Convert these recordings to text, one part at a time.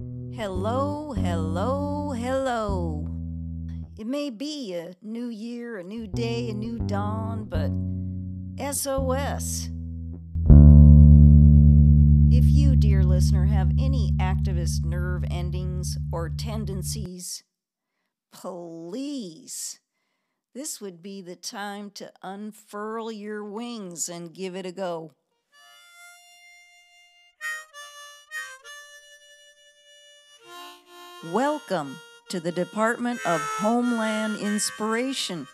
Hello, hello, hello. It may be a new year, a new day, a new dawn, but SOS. If you, dear listener, have any activist nerve endings or tendencies, please, this would be the time to unfurl your wings and give it a go. Welcome to the Department of Homeland Inspiration,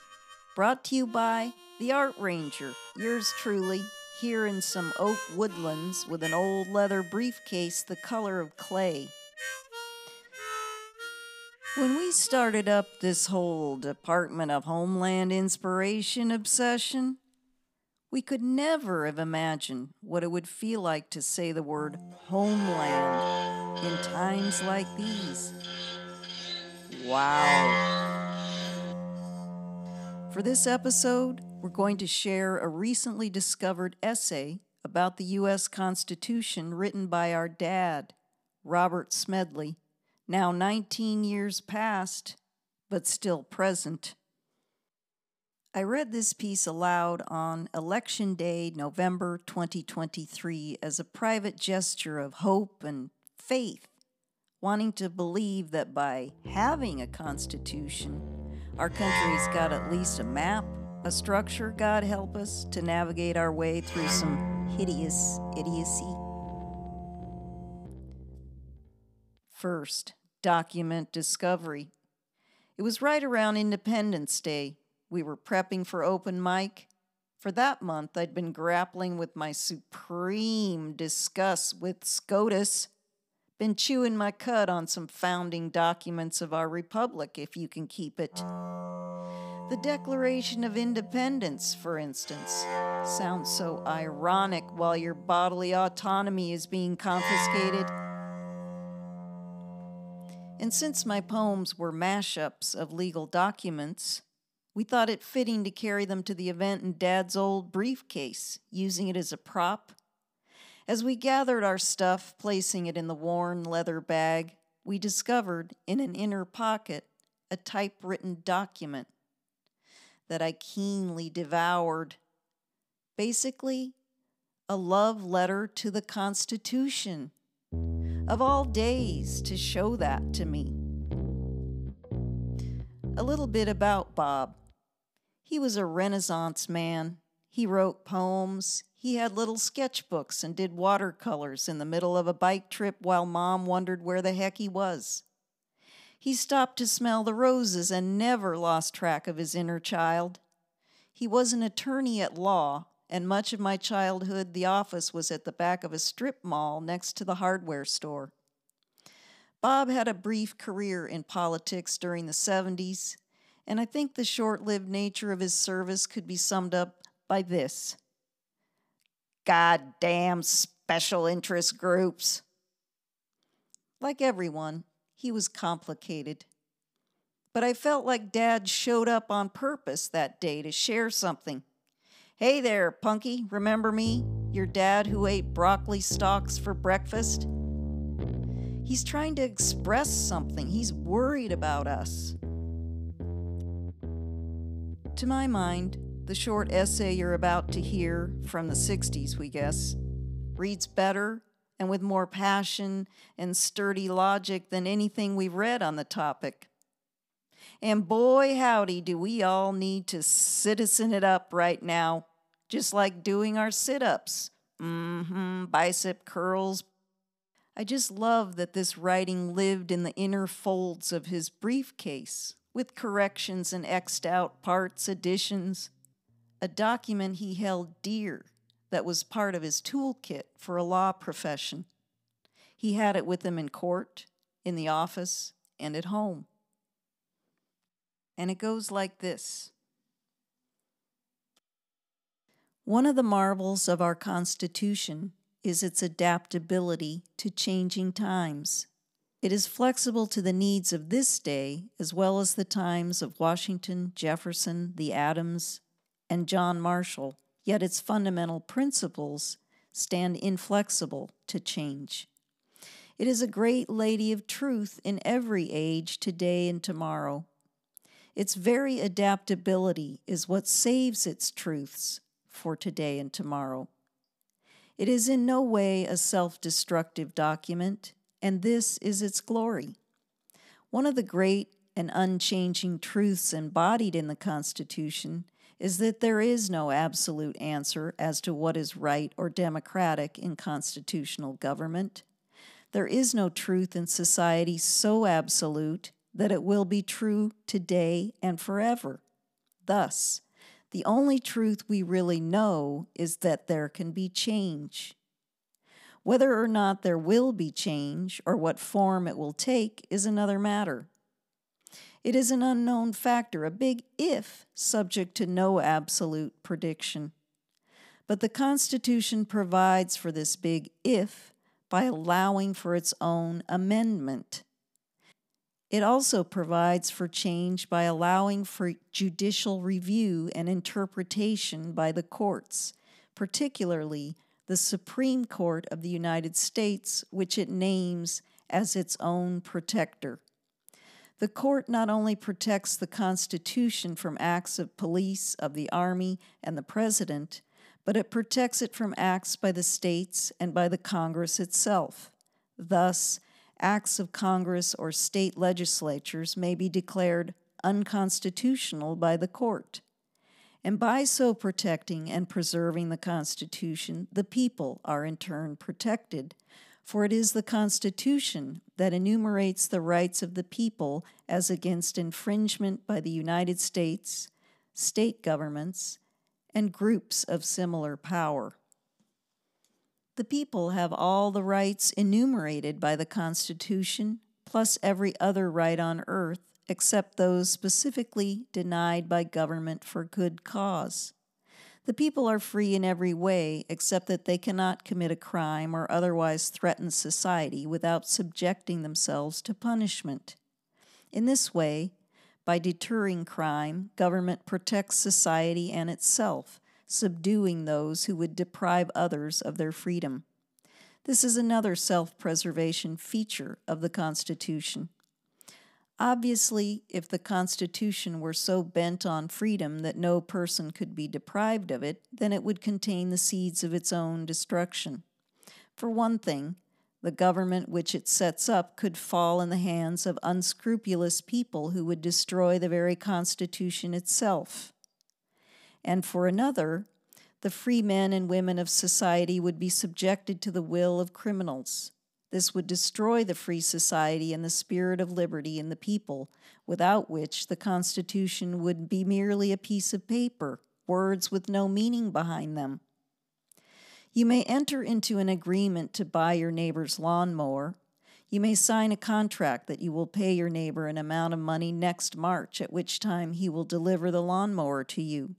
brought to you by the Art Ranger, yours truly, here in some oak woodlands with an old leather briefcase the color of clay. When we started up this whole Department of Homeland Inspiration obsession, we could never have imagined what it would feel like to say the word homeland in times like these. Wow. For this episode, we're going to share a recently discovered essay about the U.S. Constitution written by our dad, Robert Smedley, now 19 years past, but still present. I read this piece aloud on Election Day, November 2023, as a private gesture of hope and faith, wanting to believe that by having a constitution, our country's got at least a map, a structure, God help us, to navigate our way through some hideous idiocy. First, document discovery. It was right around Independence Day we were prepping for open mic. For that month, I'd been grappling with my supreme disgust with SCOTUS. Been chewing my cud on some founding documents of our republic, if you can keep it. The Declaration of Independence, for instance, sounds so ironic while your bodily autonomy is being confiscated. And since my poems were mashups of legal documents, we thought it fitting to carry them to the event in Dad's old briefcase, using it as a prop. As we gathered our stuff, placing it in the worn leather bag, we discovered in an inner pocket a typewritten document that I keenly devoured. Basically, a love letter to the Constitution. Of all days to show that to me. A little bit about Bob. He was a Renaissance man. He wrote poems. He had little sketchbooks and did watercolors in the middle of a bike trip while mom wondered where the heck he was. He stopped to smell the roses and never lost track of his inner child. He was an attorney at law, and much of my childhood, the office was at the back of a strip mall next to the hardware store. Bob had a brief career in politics during the 70s and I think the short lived nature of his service could be summed up by this Goddamn special interest groups. Like everyone, he was complicated. But I felt like Dad showed up on purpose that day to share something. Hey there, Punky, remember me? Your dad who ate broccoli stalks for breakfast? He's trying to express something. He's worried about us. To my mind, the short essay you're about to hear, from the 60s, we guess, reads better and with more passion and sturdy logic than anything we've read on the topic. And boy, howdy, do we all need to citizen it up right now, just like doing our sit ups. Mm hmm, bicep curls. I just love that this writing lived in the inner folds of his briefcase with corrections and X'd out parts, additions, a document he held dear that was part of his toolkit for a law profession. He had it with him in court, in the office, and at home. And it goes like this One of the marvels of our Constitution is its adaptability to changing times. It is flexible to the needs of this day as well as the times of Washington, Jefferson, the Adams, and John Marshall, yet its fundamental principles stand inflexible to change. It is a great lady of truth in every age, today and tomorrow. Its very adaptability is what saves its truths for today and tomorrow. It is in no way a self destructive document, and this is its glory. One of the great and unchanging truths embodied in the Constitution is that there is no absolute answer as to what is right or democratic in constitutional government. There is no truth in society so absolute that it will be true today and forever. Thus, the only truth we really know is that there can be change. Whether or not there will be change or what form it will take is another matter. It is an unknown factor, a big if, subject to no absolute prediction. But the Constitution provides for this big if by allowing for its own amendment. It also provides for change by allowing for judicial review and interpretation by the courts, particularly the Supreme Court of the United States, which it names as its own protector. The court not only protects the Constitution from acts of police, of the Army, and the President, but it protects it from acts by the states and by the Congress itself. Thus, acts of Congress or state legislatures may be declared unconstitutional by the court. And by so protecting and preserving the Constitution, the people are in turn protected, for it is the Constitution that enumerates the rights of the people as against infringement by the United States, state governments, and groups of similar power. The people have all the rights enumerated by the Constitution, plus every other right on earth, except those specifically denied by government for good cause. The people are free in every way, except that they cannot commit a crime or otherwise threaten society without subjecting themselves to punishment. In this way, by deterring crime, government protects society and itself subduing those who would deprive others of their freedom. This is another self preservation feature of the Constitution. Obviously, if the Constitution were so bent on freedom that no person could be deprived of it, then it would contain the seeds of its own destruction. For one thing, the government which it sets up could fall in the hands of unscrupulous people who would destroy the very Constitution itself and for another, the free men and women of society would be subjected to the will of criminals. This would destroy the free society and the spirit of liberty in the people, without which the Constitution would be merely a piece of paper, words with no meaning behind them. You may enter into an agreement to buy your neighbor's lawnmower. You may sign a contract that you will pay your neighbor an amount of money next March, at which time he will deliver the lawnmower to you.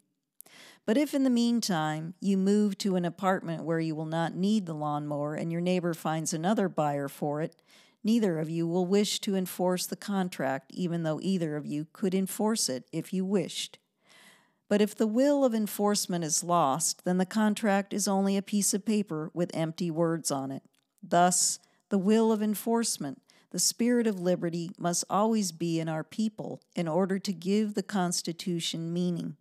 But if in the meantime you move to an apartment where you will not need the lawnmower and your neighbor finds another buyer for it, neither of you will wish to enforce the contract, even though either of you could enforce it if you wished. But if the will of enforcement is lost, then the contract is only a piece of paper with empty words on it. Thus, the will of enforcement, the spirit of liberty, must always be in our people in order to give the Constitution meaning.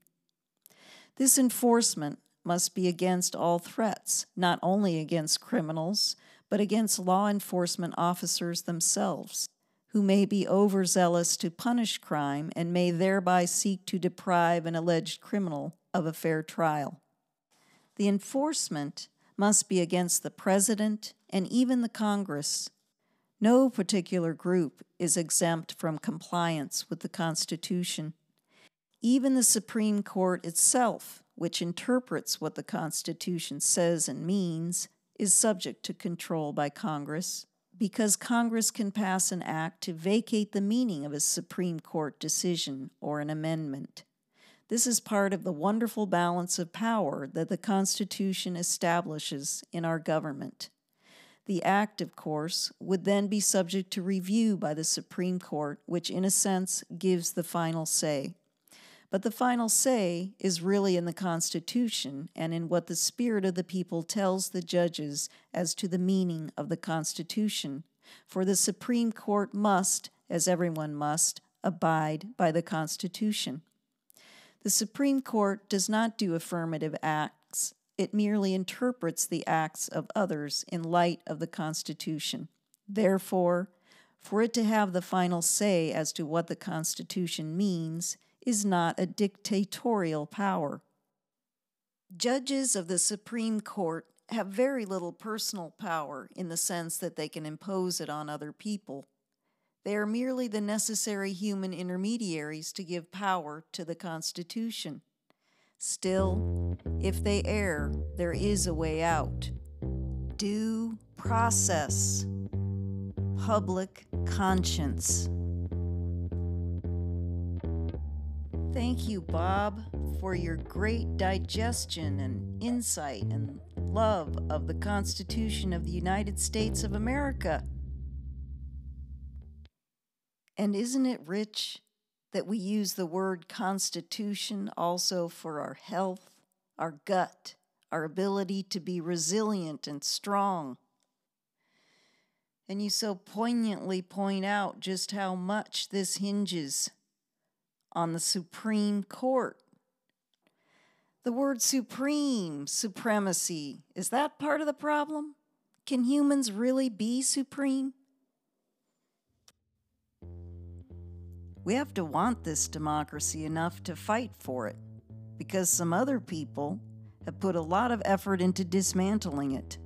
This enforcement must be against all threats, not only against criminals, but against law enforcement officers themselves, who may be overzealous to punish crime and may thereby seek to deprive an alleged criminal of a fair trial. The enforcement must be against the President and even the Congress. No particular group is exempt from compliance with the Constitution. Even the Supreme Court itself, which interprets what the Constitution says and means, is subject to control by Congress because Congress can pass an act to vacate the meaning of a Supreme Court decision or an amendment. This is part of the wonderful balance of power that the Constitution establishes in our government. The act, of course, would then be subject to review by the Supreme Court, which, in a sense, gives the final say. But the final say is really in the Constitution and in what the spirit of the people tells the judges as to the meaning of the Constitution, for the Supreme Court must, as everyone must, abide by the Constitution. The Supreme Court does not do affirmative acts, it merely interprets the acts of others in light of the Constitution. Therefore, for it to have the final say as to what the Constitution means is not a dictatorial power. Judges of the Supreme Court have very little personal power in the sense that they can impose it on other people. They are merely the necessary human intermediaries to give power to the Constitution. Still, if they err, there is a way out. Due process, public conscience. Thank you, Bob, for your great digestion and insight and love of the Constitution of the United States of America. And isn't it rich that we use the word constitution also for our health, our gut, our ability to be resilient and strong? And you so poignantly point out just how much this hinges on the Supreme Court. The word supreme, supremacy, is that part of the problem? Can humans really be supreme? We have to want this democracy enough to fight for it because some other people have put a lot of effort into dismantling it.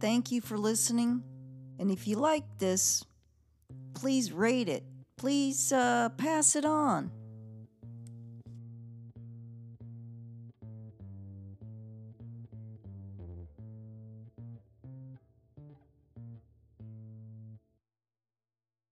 Thank you for listening. And if you like this, please rate it please uh, pass it on.